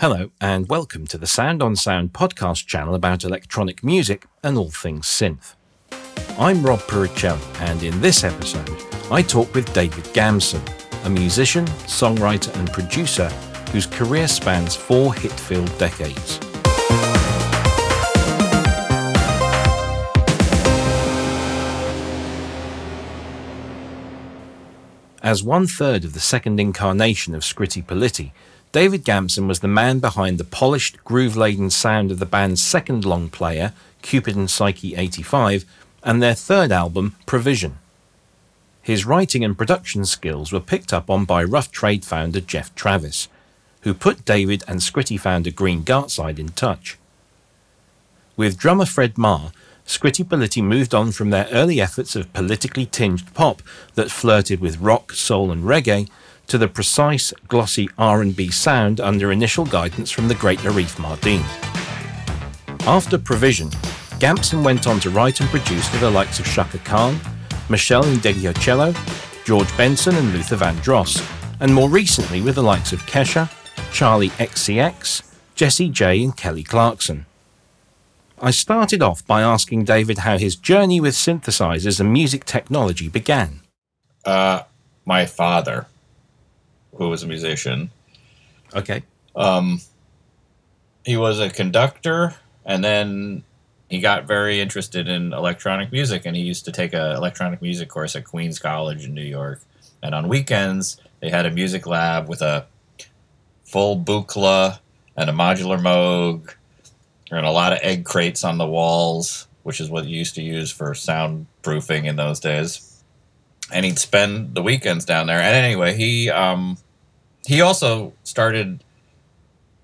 Hello, and welcome to the Sound on Sound podcast channel about electronic music and all things synth. I'm Rob Puricelli, and in this episode, I talk with David Gamson, a musician, songwriter, and producer whose career spans four hit filled decades. As one third of the second incarnation of Scritti Politti, David Gamson was the man behind the polished, groove laden sound of the band's second long player, Cupid and Psyche 85, and their third album, Provision. His writing and production skills were picked up on by Rough Trade founder Geoff Travis, who put David and Scritti founder Green Gartside in touch. With drummer Fred Maher, Scritti Politti moved on from their early efforts of politically tinged pop that flirted with rock, soul, and reggae to the precise, glossy R&B sound under initial guidance from the great Arif Mardin. After Provision, Gamson went on to write and produce for the likes of Chaka Khan, Meshell Ndegeocello, George Benson and Luther Vandross, and more recently with the likes of Kesha, Charli XCX, Jessie J and Kelly Clarkson. I started off by asking David how his journey with synthesizers and music technology began. Uh, my father who was a musician. Okay. Um, he was a conductor, and then he got very interested in electronic music, and he used to take an electronic music course at Queens College in New York. And on weekends, they had a music lab with a full Buchla and a modular Moog, and a lot of egg crates on the walls, which is what you used to use for soundproofing in those days. And he'd spend the weekends down there. And anyway, he um, he also started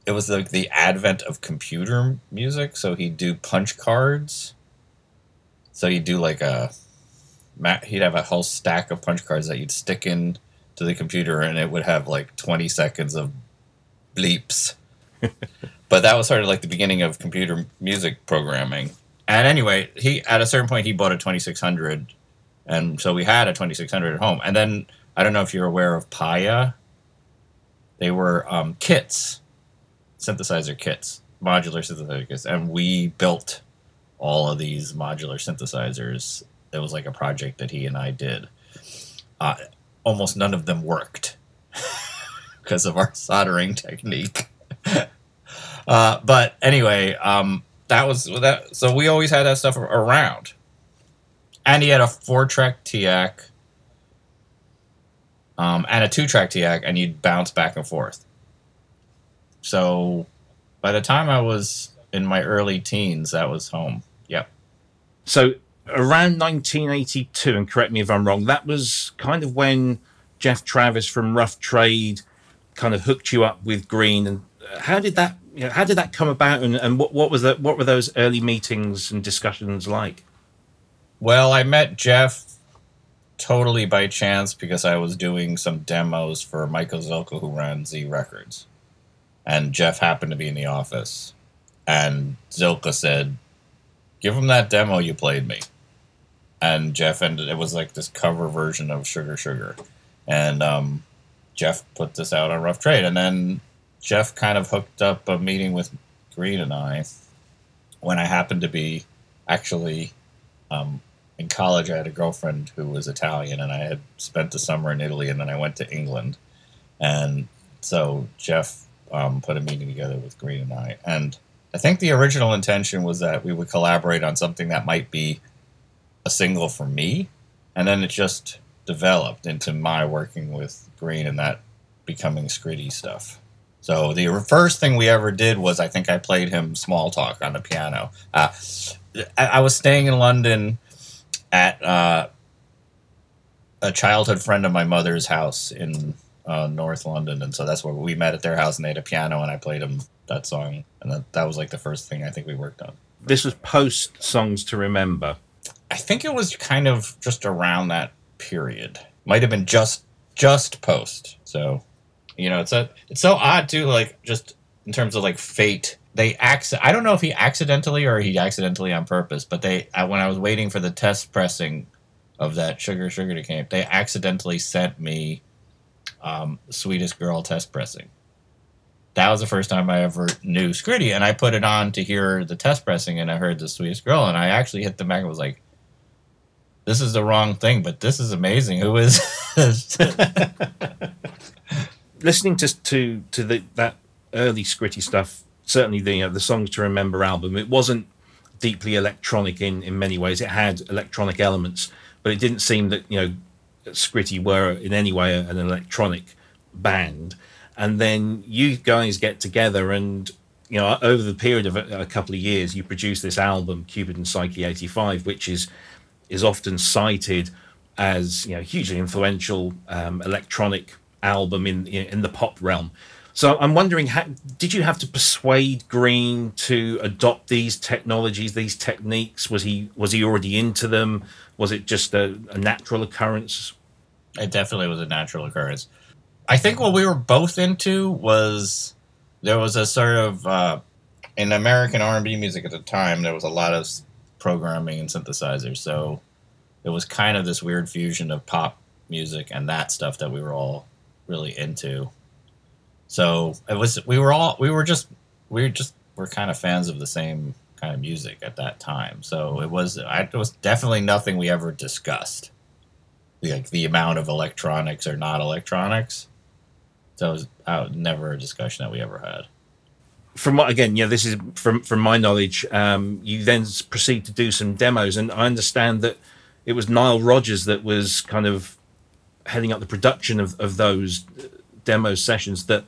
it was like the advent of computer music so he'd do punch cards. So he'd do like a he'd have a whole stack of punch cards that you'd stick in to the computer and it would have like 20 seconds of bleeps. But that was sort of like the beginning of computer music programming. And anyway he at a certain point he bought a 2600 and so we had a 2600 at home. And then i don't know if you're aware of PAiA they were um, kits, synthesizer kits, modular synthesizer kits, and we built all of these modular synthesizers. It was like a project that he and I did. Uh, almost none of them worked because of our soldering technique. uh, but anyway, um, that was that. So we always had that stuff around. And he had a four track TEAC um, and a two track TEAC, and you'd bounce back and forth. So by the time I was in my early teens, that was home. Yep. So around 1982, and correct me if I'm wrong, that was kind of when Geoff Travis from Rough Trade kind of hooked you up with Green. And uh, how did that? You know, how did that come about, and, and what, what was that? What were those early meetings and discussions like? Well, I met Geoff totally by chance because I was doing some demos for Michael Zilkha, who ran Z Records. And Geoff happened to be in the office. And Zilkha said, Give him that demo you played me. And Geoff ended, it was like this cover version of Sugar Sugar. And um, Geoff put this out on Rough Trade. And then Geoff kind of hooked up a meeting with Green and I when I happened to be actually um, in college, I had a girlfriend who was Italian, and I had spent the summer in Italy, and then I went to England. And so Geoff um, put a meeting together with Green and I. And I think the original intention was that we would collaborate on something that might be a single for me. And then it just developed into my working with Green and that becoming Scritti stuff. So the first thing we ever did was I think I played him Small Talk on the piano. Uh, I, I was staying in London at uh, a childhood friend of my mother's house in uh, North London, and so that's where we met at their house, and they had a piano, and I played them that song, and that, that was like the first thing I think we worked on. This was post Songs to Remember. I think it was kind of just around that period. Might have been just just post. So, you know, it's a it's so odd too. Like just in terms of like fate they acc- I don't know if he accidentally or he accidentally on purpose, but they I, when I was waiting for the test pressing of that Sugar Sugar to came, they accidentally sent me um, Sweetest Girl test pressing. That that was the first time I ever knew Scritti, and I put it on to hear the test pressing, and I heard the sweetest girl, and I actually hit the back and was like, "This is the wrong thing, but this is amazing. Who is this?" Listening to to to the, that early Scritti stuff, certainly the you know, the songs to remember album, it wasn't deeply electronic in in many ways. It had electronic elements, but it didn't seem that you know Scritti were in any way an electronic band and then you guys get together and you know over the period of a, a, couple of years you produce this album cupid and psyche 85 which is is often cited as you know hugely influential um, electronic album in in the pop realm so i'm wondering how, did you have to persuade green to adopt these technologies these techniques was he was he already into them was it just a, a natural occurrence it definitely was a natural occurrence I think what we were both into was there was a sort of uh, in American R and B music at the time. There was a lot of programming and synthesizers, so it was kind of this weird fusion of pop music and that stuff that we were all really into. So it was we were all we were just we were just we're kind of fans of the same kind of music at that time. So it was I, it was definitely nothing we ever discussed. Like the amount of electronics or not electronics. So it was uh, never a discussion that we ever had. From what again, yeah, this is from from my knowledge. Um, you then proceed to do some demos, and I understand that it was Nile Rodgers that was kind of heading up the production of, of those demo sessions that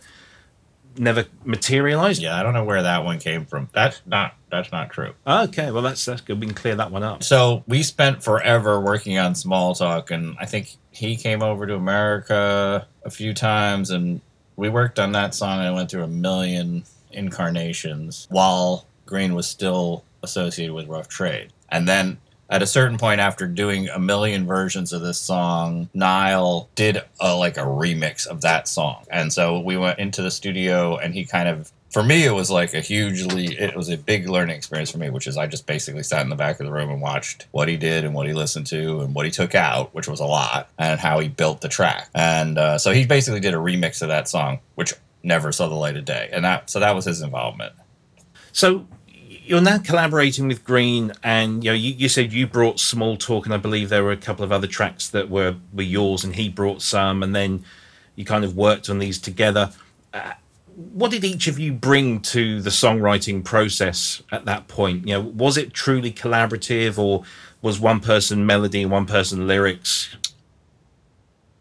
never materialized. Yeah, I don't know where that one came from. That's not that's not true. Okay, well that's that's good. We can clear that one up. So we spent forever working on Small Talk, and I think he came over to America a few times, and we worked on that song, and it went through a million incarnations while Green was still associated with Rough Trade, and then at a certain point after doing a million versions of this song nile did a, like a remix of that song. And so we went into the studio and he kind of for me it was like a hugely it was a big learning experience for me which is i just basically sat in the back of the room and watched what he did and what he listened to and what he took out which was a lot and how he built the track. And uh, so he basically did a remix of that song which never saw the light of day. And that so that was his involvement. So you're now collaborating with Green, and you know you, you, said you brought Small Talk, and I believe there were a couple of other tracks that were were yours, and he brought some, and then you kind of worked on these together. Uh, what did each of you bring to the songwriting process at that point? You know, was it truly collaborative, or was one person melody and one person lyrics?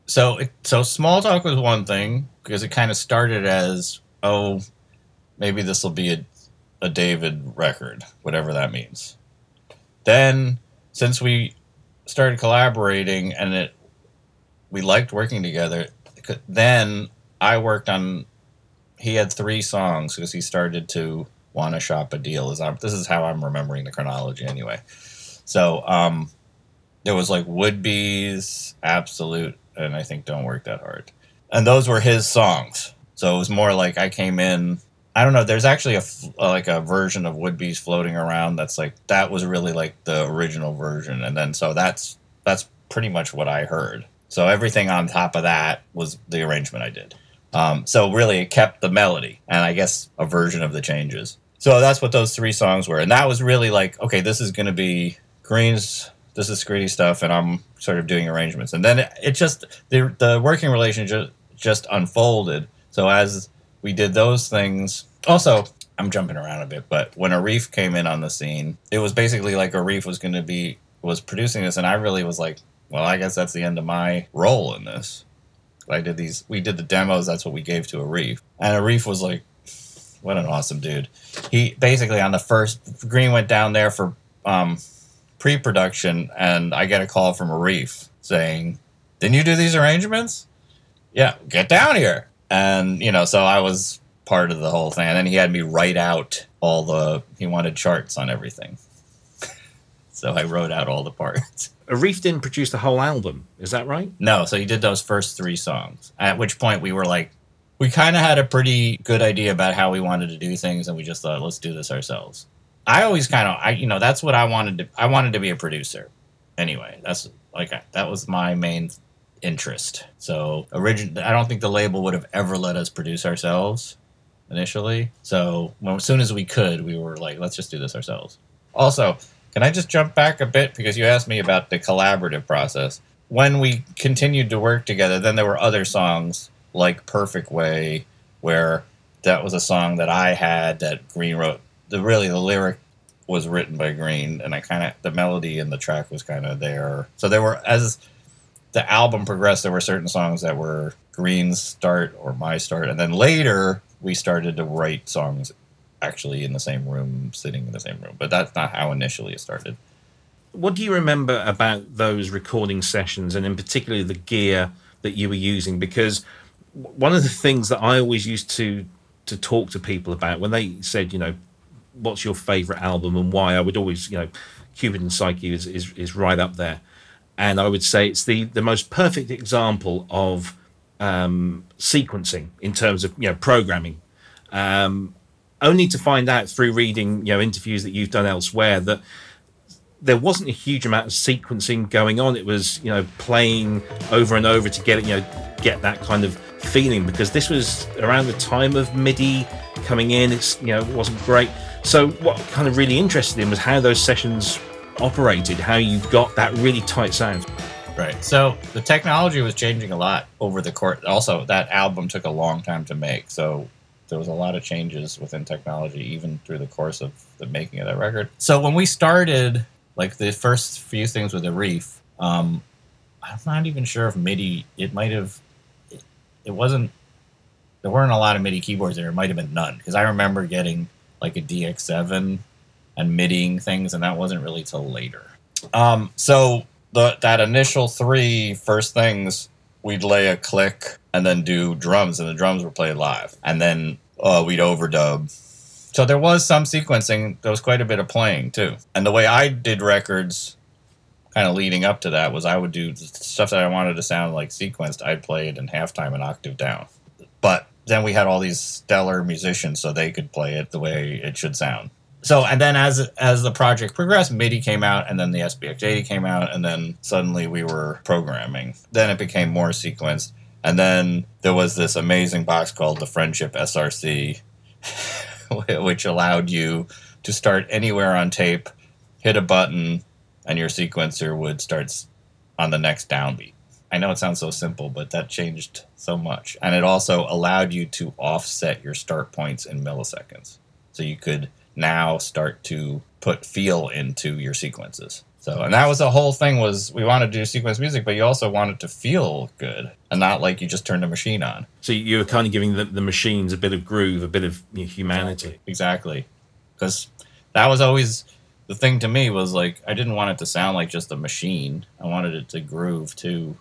So, so small talk was one thing because it kind of started as, oh, maybe this will be a a David record, whatever that means. Then, since we started collaborating and it, we liked working together, then I worked on. He had three songs because he started to want to shop a deal. Is this is how I'm remembering the chronology anyway. So um, there was like Wood Beez, Absolute, and I think Don't Work That Hard, and those were his songs. So it was more like I came in I don't know. There's actually a like a version of Wood Beez floating around that's like that was really like the original version, and then so that's that's pretty much what I heard. So everything on top of that was the arrangement I did. Um, so really, it kept the melody and I guess a version of the changes. So that's what those three songs were, and that was really like, okay, this is going to be Green's. This is Scritti stuff, and I'm sort of doing arrangements. And then it, it just the the working relationship just unfolded. So as we did those things. Also, I'm jumping around a bit, but when Arif came in on the scene, it was basically like Arif was going to be was producing this, and I really was like, well, I guess that's the end of my role in this. I did these, we did the demos. That's what we gave to Arif, and Arif was like, what an awesome dude. He basically on the first Green went down there for um, pre-production, and I get a call from Arif saying, "Didn't you do these arrangements? Yeah, get down here." and you know, so I was part of the whole thing. And then he had me write out all the. He wanted charts on everything, so I wrote out all the parts. Arif didn't produce the whole album, is that right? No, so he did those first three songs. At which point we were like, we kind of had a pretty good idea about how we wanted to do things, and we just thought, let's do this ourselves. I always kind of, I you know, that's what I wanted to. I wanted to be a producer. Anyway, that's like that was my main interest. So origin I don't think the label would have ever let us produce ourselves. Initially. So when, as soon as we could, we were like, let's just do this ourselves. Also, can I just jump back a bit because you asked me about the collaborative process? When we continued to work together, then there were other songs like Perfect Way, where that was a song that I had that Green wrote. The really the lyric was written by Green, and I kind of the melody and the track was kind of there. So there were as the album progressed, there were certain songs that were Green's start or my start, and then later we started to write songs actually in the same room, sitting in the same room. But that's not how initially it started. What do you remember about those recording sessions, and in particular the gear that you were using? Because one of the things that I always used to to talk to people about when they said, you know, what's your favorite album and why, I would always, you know, Cupid and Psyche is, is, is right up there. And I would say it's the, the most perfect example of um, sequencing in terms of, you know, programming. Um, only to find out through reading, you know, interviews that you've done elsewhere that there wasn't a huge amount of sequencing going on. It was, you know, playing over and over to get it, you know, get that kind of feeling because this was around the time of MIDI coming in. It's, you know, it wasn't great. So what kind of really interested in was how those sessions operated, how you got that really tight sound. Right. So the technology was changing a lot over the course. Also, that album took a long time to make. So there was a lot of changes within technology even through the course of the making of that record. So when we started, like the first few things with the Reef, um, I'm not even sure if MIDI. It might have. It, it wasn't. There weren't a lot of MIDI keyboards there. It might have been none because I remember getting like a DX7 and MIDIing things, and that wasn't really till later. Um, so the that initial three first things we'd lay a click and then do drums, and the drums were played live, and then uh, we'd overdub. So there was some sequencing. There was quite a bit of playing too. And the way I did records, kind of leading up to that, was I would do stuff that I wanted to sound like sequenced. I'd play it in halftime an octave down. But then we had all these stellar musicians, so they could play it the way it should sound so and then as as the project progressed midi came out and then the sbx80 came out and then suddenly we were programming. Then it became more sequenced. And then there was this amazing box called the Friend Chip src which allowed you to start anywhere on tape hit a button and your sequencer would start on the next downbeat. I know it sounds so simple but that changed so much. And it also allowed you to offset your start points in milliseconds. So you could now start to put feel into your sequences. So, and that was the whole thing was we wanted to do sequence music, but you also wanted to feel good and not like you just turned a machine on. So you were kind of giving the, the machines a bit of groove, a bit of humanity. Exactly. Because that was always the thing to me was like, I didn't want it to sound like just a machine. I wanted it to groove too.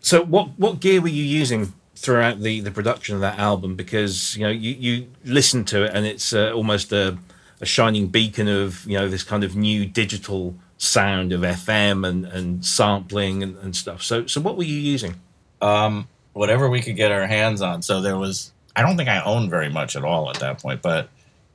So what, what gear were you using throughout the, the production of that album? Because, you know, you, you listen to it and it's uh, almost a, a shining beacon of you know this kind of new digital sound of FM and, and sampling and, and stuff. So so what were you using? Um, whatever we could get our hands on. So there was I don't think I owned very much at all at that point, but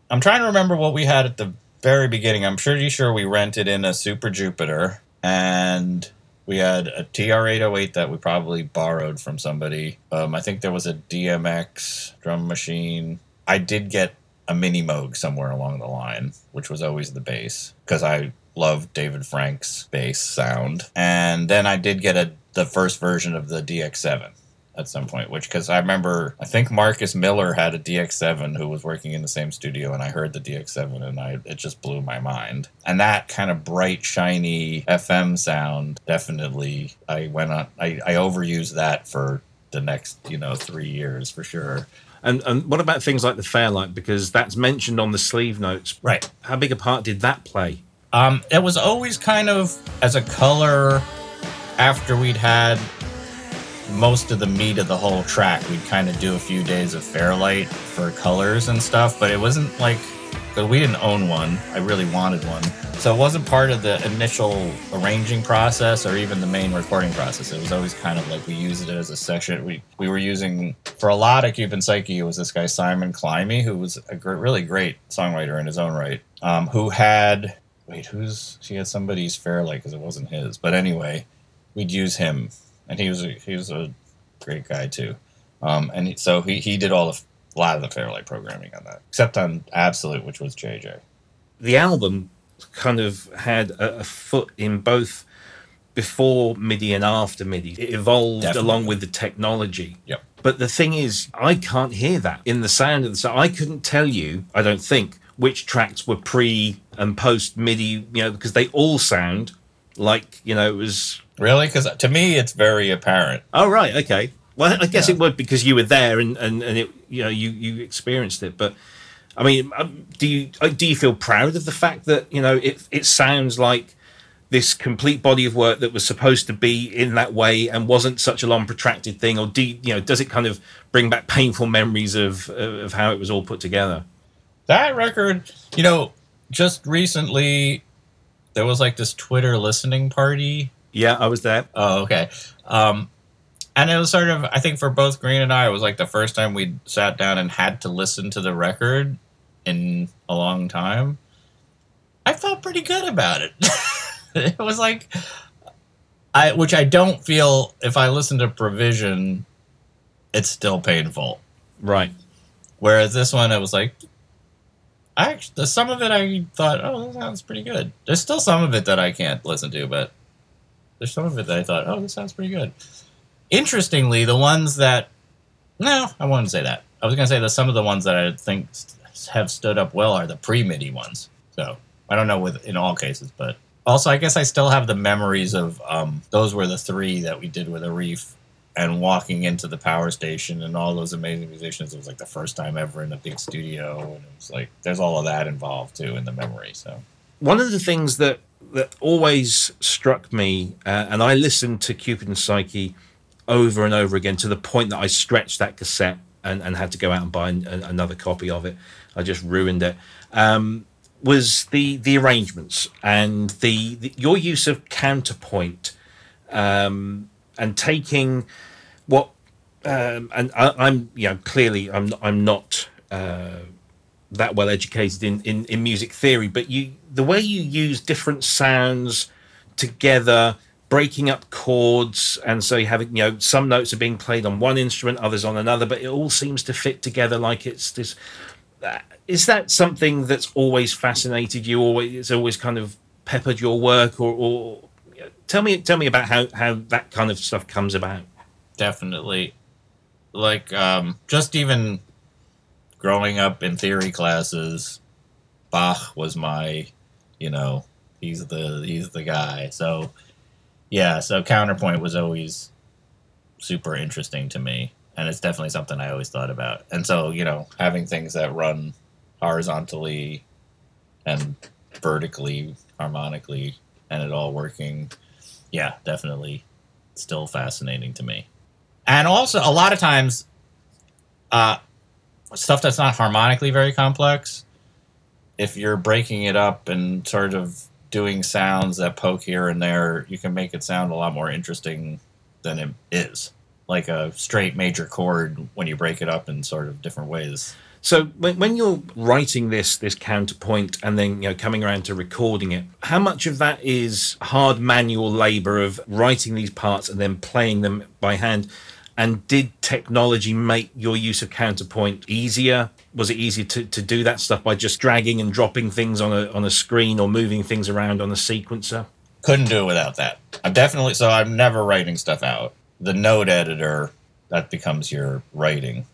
I'm trying to remember what we had at the very beginning. I'm pretty sure we rented in a Super Jupiter and we had a TR-808 that we probably borrowed from somebody. Um, I think there was a DMX drum machine. I did get a mini Moog somewhere along the line, which was always the bass because I love David Frank's bass sound. And then I did get a the first version of the DX7 at some point, which because I remember I think Marcus Miller had a DX7 who was working in the same studio, and I heard the DX7 and I it just blew my mind. And that kind of bright, shiny FM sound definitely I went on I, I overused that for the next you know three years for sure. And and what about things like the Fairlight? Because that's mentioned on the sleeve notes. Right. How big a part did that play? Um, it was always kind of as a color after we'd had most of the meat of the whole track. We'd kind of do a few days of Fairlight for colors and stuff, but it wasn't like because we didn't own one. I really wanted one. So it wasn't part of the initial arranging process or even the main recording process. It was always kind of like we used it as a section. We we were using for a lot of Cupid Psyche. It was this guy Simon Climie who was a really great songwriter in his own right. Um, who had wait who's he had somebody's Fairlight because it wasn't his. But anyway, we'd use him, and he was a, he was a great guy too. Um, and so he he did all the a lot of the Fairlight programming on that, except on Absolute, which was JJ. The album kind of had a, a foot in both before MIDI and after MIDI. It evolved Definitely. along with the technology. Yep. But the thing is, I can't hear that in the sound of the song. I couldn't tell you, I don't think, which tracks were pre and post MIDI, you know, because they all sound like, you know, it was. Really? Because to me, it's very apparent. Oh, right. Okay. Well, I guess Yeah. it would because you were there and, and, and it, you know, you, you experienced it. But I mean, um, do you, uh, do you feel proud of the fact that, you know, it, it sounds like this complete body of work that was supposed to be in that way and wasn't such a long protracted thing or do you, you know does it kind of bring back painful memories of of how it was all put together That record, you know, just recently there was like this Twitter listening party. yeah i was there Oh, okay. Um, and it was sort of, I think for both Green and I, it was like the first time we sat down and had to listen to the record in a long time. I felt pretty good about it. it was like, I, which I don't feel if I listen to Provision, it's still painful. right Whereas this one, it was like, I actually, some of it I thought, oh, that sounds pretty good. There's still some of it that I can't listen to, but there's some of it that I thought, oh, this sounds pretty good. Interestingly, the ones that, no, I wouldn't say that. I was going to say that some of the ones that I think have stood up well are the pre MIDI ones. So I don't know with in all cases, but also I guess I still have the memories of um, those were the three that we did with Arif and walking into the power station and all those amazing musicians. It was like the first time ever in a big studio, and it was like there's all of that involved too in the memory. So one of the things that that always struck me uh, and i listened to cupid and psyche over and over again to the point that i stretched that cassette and, and had to go out and buy an, another copy of it. I just ruined it. Um, was the the arrangements and the, the your use of counterpoint um, and taking what um, and I, I'm you know clearly I'm I'm not uh, that well educated in, in in music theory, but you the way you use different sounds together, breaking up chords, and so you have you know some notes are being played on one instrument, others on another, but it all seems to fit together like it's this. Uh, is that something that's always fascinated you? Always, it's always kind of peppered your work, or, or tell me tell me about how how that kind of stuff comes about. definitely, like um, just even growing up in theory classes, Bach was my, you know, he's the he's the guy. So yeah, so counterpoint was always super interesting to me, and it's definitely something I always thought about. And so you know, having things that run horizontally and vertically, harmonically, and it all working, yeah, definitely, still fascinating to me. And also, a lot of times, uh, stuff that's not harmonically very complex, if you're breaking it up and sort of doing sounds that poke here and there, you can make it sound a lot more interesting than it is. Like a straight major chord when you break it up in sort of different ways. So when, when you're writing this this counterpoint and then you know coming around to recording it, how much of that is hard manual labor of writing these parts and then playing them by hand? And did technology make your use of counterpoint easier? Was it easier to, to do that stuff by just dragging and dropping things on a on a screen or moving things around on a sequencer? Couldn't do it without that. I'm definitely so I'm never writing stuff out. The note editor that becomes your writing,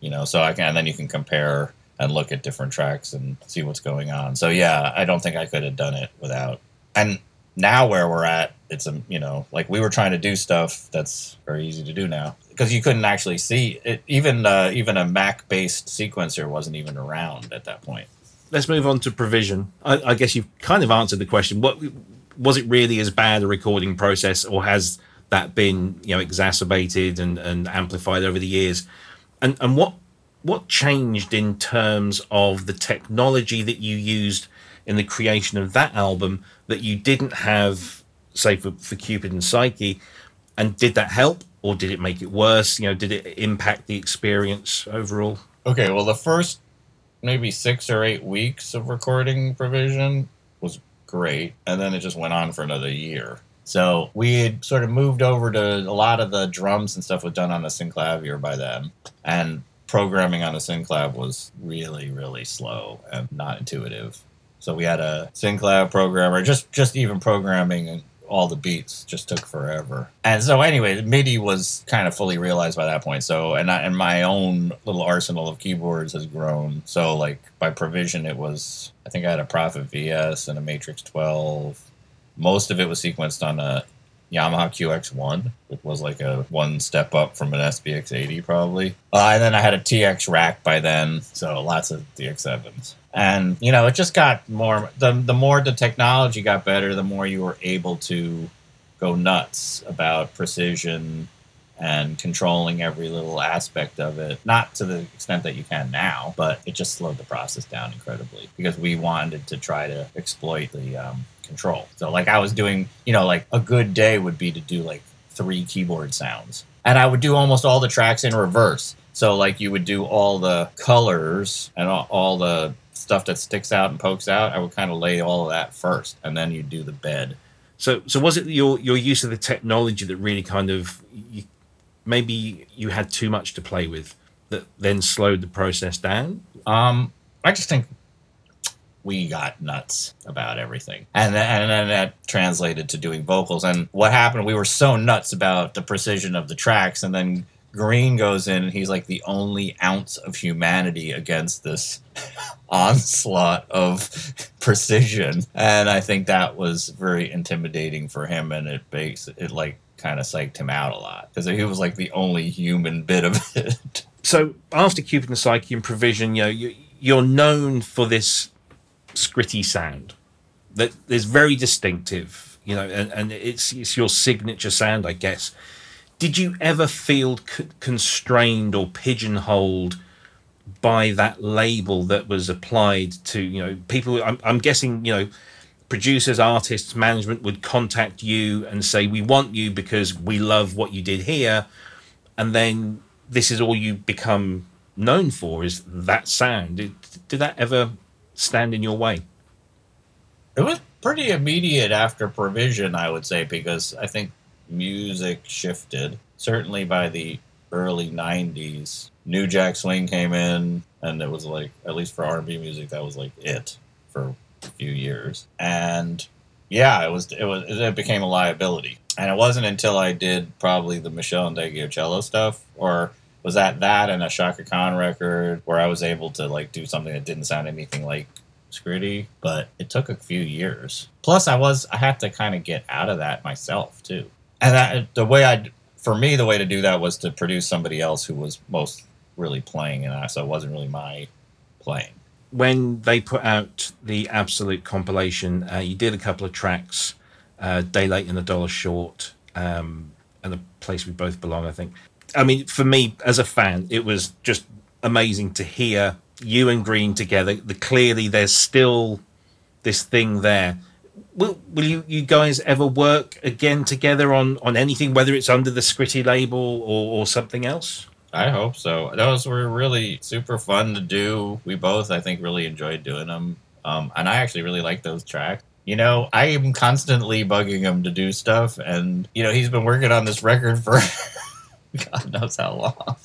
you know. So I can and then you can compare and look at different tracks and see what's going on. So yeah, I don't think I could have done it without. And now where we're at, it's a you know like we were trying to do stuff that's very easy to do now because you couldn't actually see it. Even uh, even a Mac based sequencer wasn't even around at that point. let's move on to provision. I, I guess you've kind of answered the question. What was it really as bad a recording process, or has that been you know exacerbated and, and amplified over the years? And and what what changed in terms of the technology that you used in the creation of that album that you didn't have, say for, for Cupid and Psyche, and did that help or did it make it worse? You know, did it impact the experience overall? Okay, well, the first maybe six or eight weeks of recording Provision was great, and then it just went on for another year. So we had sort of moved over to a lot of the drums and stuff was done on the synclavier by then, and programming on the Synclav was really, really slow and not intuitive. So we had a Synclav programmer, just just even programming all the beats just took forever. And so anyway, MIDI was kind of fully realized by that point. So and I, and my own little arsenal of keyboards has grown. So like by provision, it was I think I had a Prophet VS and a Matrix 12. Most of it was sequenced on a Yamaha QX1, which was like a one step up from an SBX80 probably. Uh, and then I had a TX rack by then, so lots of DX7s. And you know, it just got more. The the more the technology got better, the more you were able to go nuts about precision and controlling every little aspect of it. Not to the extent that you can now, but it just slowed the process down incredibly because we wanted to try to exploit the um, control. So like I was doing, you know, like a good day would be to do like three keyboard sounds. And I would do almost all the tracks in reverse. So like you would do all the colors and all, the stuff that sticks out and pokes out. I would kind of lay all of that first, and then you do the bed. So, so was it your your use of the technology that really kind of you, maybe you had too much to play with that then slowed the process down? Um, I just think we got nuts about everything. And then, and then that translated to doing vocals. And what happened, we were so nuts about the precision of the tracks. And then Green goes in and he's like the only ounce of humanity against this onslaught of precision. And I think that was very intimidating for him. And it makes it like kind of psyched him out a lot because he was like the only human bit of it. So after Cupid and Psyche and Provision, you know, you, you're known for this Scritti sound that is very distinctive, you know, and, and it's it's your signature sound, I guess. Did you ever feel c- constrained or pigeonholed by that label that was applied to, you know, people? I'm, I'm guessing, you know, producers, artists, management would contact you and say, "We want you because we love what you did here," and then this is all you become known for is that sound. Did, did that ever stand in your way? It was pretty immediate after Provision, I would say, because I think music shifted. Certainly by the early 90s, New Jack Swing came in, and it was like, at least for R&B music, that was like it for few years. And yeah, it was, it was, it became a liability. And it wasn't until I did probably the Meshell Ndegeocello stuff, or was that that and a Chaka Khan record where I was able to like do something that didn't sound anything like Scritti, but it took a few years. Plus, I was I had to kind of get out of that myself too. And that, the way I, for me, the way to do that was to produce somebody else who was most really playing, and I, so it wasn't really my playing. When they put out the Absolute compilation, uh, you did a couple of tracks, uh, Day Late and A Dollar Short, um, and the place we both belong. I think. I mean, for me as a fan, it was just amazing to hear you and Green together. The clearly there's still this thing there. Will will you, you guys ever work again together on, on anything, whether it's under the Scritti label or, or something else? I hope so. Those were really super fun to do. We both, I think, really enjoyed doing them. Um, and I actually really like those tracks. You know, I am constantly bugging him to do stuff, and you know, he's been working on this record for God knows how long.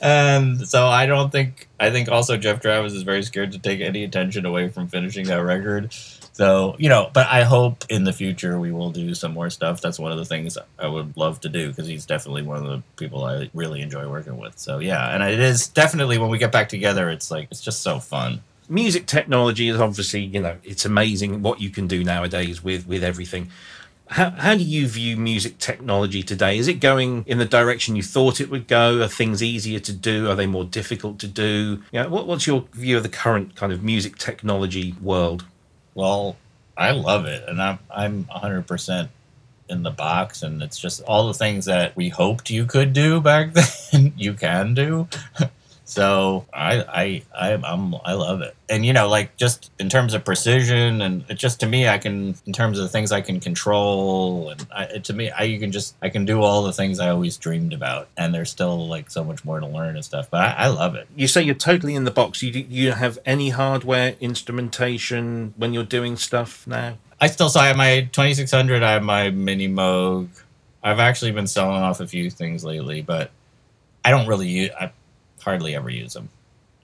And so I don't think I think also Geoff Travis is very scared to take any attention away from finishing that record. So, you know, but I hope in the future we will do some more stuff. That's one of the things I would love to do because he's definitely one of the people I really enjoy working with. So, yeah, and it is definitely when we get back together, it's like, it's just so fun. Music technology is obviously, you know, it's amazing what you can do nowadays with with everything. How, how do you view music technology today? Is it going in the direction you thought it would go? Are things easier to do? Are they more difficult to do? You know, what, what's your view of the current kind of music technology world? Well, I love it, and I'm I'm 100 percent in the box, and it's just all the things that we hoped you could do back then. you can do. So I I I I'm I love it, and you know, like just in terms of precision, and it just to me, I can in terms of the things I can control, and I, to me, I you can just I can do all the things I always dreamed about, and there's still like so much more to learn and stuff. But I, I love it. You say you're totally in the box. You you have any hardware instrumentation when you're doing stuff now? I still so I have my 2600. I have my mini Moog. I've actually been selling off a few things lately, but I don't really use. I, hardly ever use them.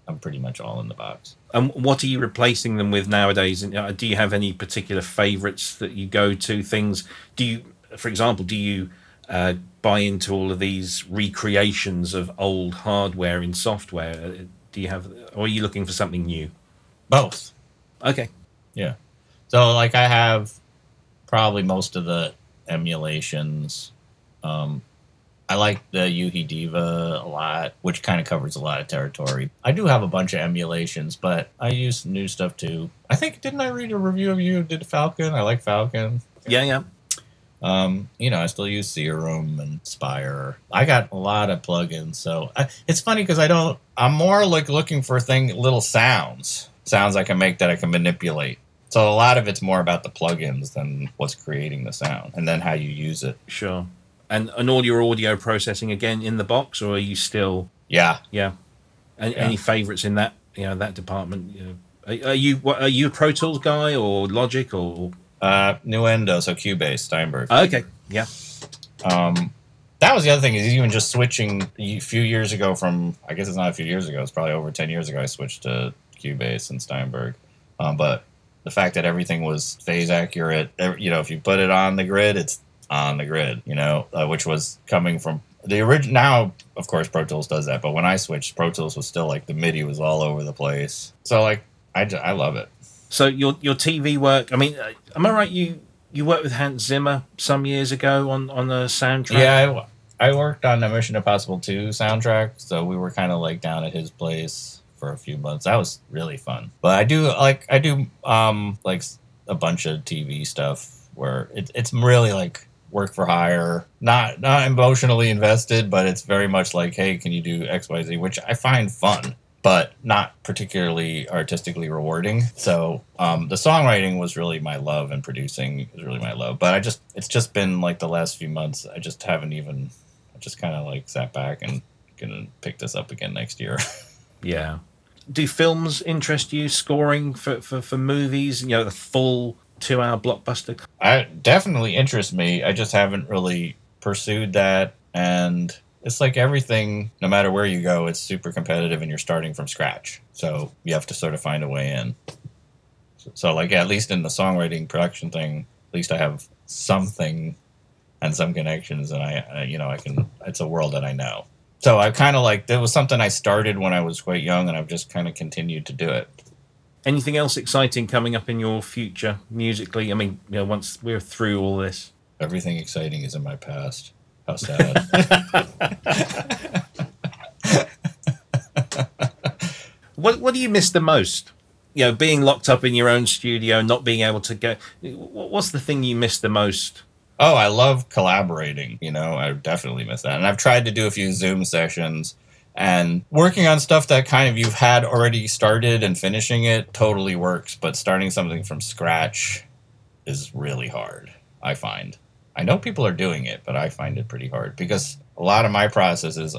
I'm pretty much all in the box. And what are you replacing them with nowadays? And uh, do you have any particular favorites that you go to? Things do you, for example, do you uh, buy into all of these recreations of old hardware in software? Uh, Do you have, or are you looking for something new? Both. Okay, Yeah. So like I have probably most of the emulations. Um, I like the u-he Diva a lot, which kind of covers a lot of territory. I do have a bunch of emulations, but I use new stuff too. I think didn't I read a review of you did Falcon? I like Falcon. yeah, yeah. Um, you know, I still use Serum and Spire. I got a lot of plugins, so I, it's funny because I don't. I'm more like looking for thing little sounds, sounds I can make that I can manipulate. So a lot of it's more about the plugins than what's creating the sound, and then how you use it. Sure. And and all your audio processing again in the box, or are you still, Yeah, yeah? Any, Yeah. any favorites in that, you know, that department? You know, are, are you what, are you a Pro Tools guy or Logic or? uh, Nuendo, so Cubase, Steinberg. Okay, yeah, Um, that was the other thing is even just switching a few years ago from I guess it's not a few years ago. It's probably over ten years ago. I switched to Cubase and Steinberg, um, but the fact that everything was phase accurate, you know, if you put it on the grid, it's on the grid. You know, uh, which was coming from the original. Now, of course, Pro Tools does that, but when I switched, Pro Tools was still like the MIDI was all over the place. So like, I, I love it. So your your TV work. I mean, uh, am I right? You you worked with Hans Zimmer some years ago on on a soundtrack. Yeah, I, I worked on the Mission Impossible 2 soundtrack, so we were kind of like down at his place for a few months. That was really fun. But I do like I do um like a bunch of TV stuff where it, it's really like work for hire, not not emotionally invested, but it's very much like, hey, can you do X Y Z, which I find fun. But not particularly artistically rewarding. So um, the songwriting was really my love, and producing is really my love. But I just, it's just been like the last few months. I just haven't even, I just kind of like sat back and gonna pick this up again next year. Yeah. Do films interest you? Scoring for for, for movies? You know, the full two hour blockbuster. I definitely interests me. I just haven't really pursued that, and it's like everything. No matter where you go, it's super competitive, and you're starting from scratch. So you have to sort of find a way in. So, like, at least in the songwriting production thing, at least I have something and some connections, and I, you know, I can. It's a world that I know. So I kind of like there was something I started when I was quite young, and I've just kind of continued to do it. Anything else exciting coming up in your future musically? I mean, you know, once we're through all this. Everything exciting is in my past. How sad. What what do you miss the most? You know, being locked up in your own studio, not being able to go. What's the thing you miss the most? Oh, I love collaborating. You know, I definitely miss that. And I've tried to do a few Zoom sessions and working on stuff that kind of you've had already started and finishing it totally works. But starting something from scratch is really hard, I find. I know people are doing it, but I find it pretty hard because a lot of my process is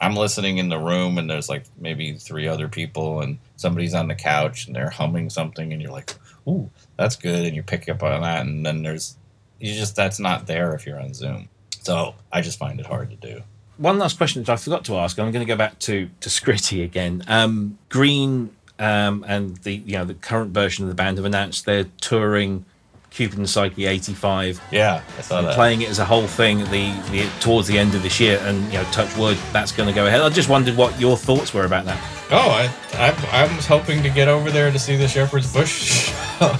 I'm listening in the room and there's like maybe three other people and somebody's on the couch and they're humming something and you're like, ooh, that's good. And you pick up on that. And then there's you just that's not there if you're on Zoom. So I just find it hard to do. One last question that I forgot to ask. I'm going to go back to to Scritti again. Um, Green um, and the you know the current version of the band have announced they're touring Cupid and Psyche 85 Yeah, I saw that. playing it as a whole thing the, the towards the end of this year and you know touch wood that's going to go ahead i just wondered what your thoughts were about that Oh, I, I I was hoping to get over there to see the Shepherd's Bush. show.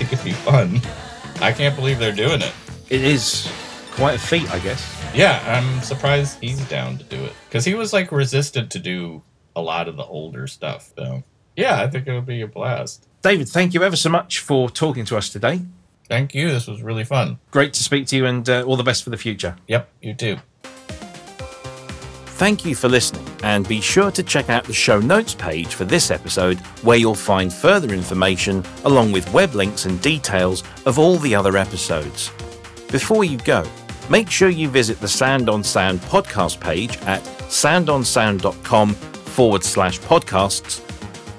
it could be fun. I can't believe they're doing it. it is quite a feat i guess Yeah, I'm surprised he's down to do it because he was like resistant to do a lot of the older stuff. So yeah, I think it'll be a blast. david thank you ever so much for talking to us today Thank you. This was really fun. great to speak to you and uh, all the best for the future Yep, you too. Thank you for listening, and be sure to check out the show notes page for this episode, where you'll find further information along with web links and details of all the other episodes. Before you go, make sure you visit the Sound on Sound podcast page at soundonsound.com forward slash podcasts,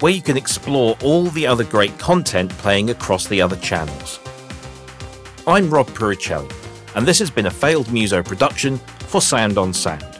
where you can explore all the other great content playing across the other channels. I'm Rob Puricelli, and this has been a failed muso production for Sound on Sound.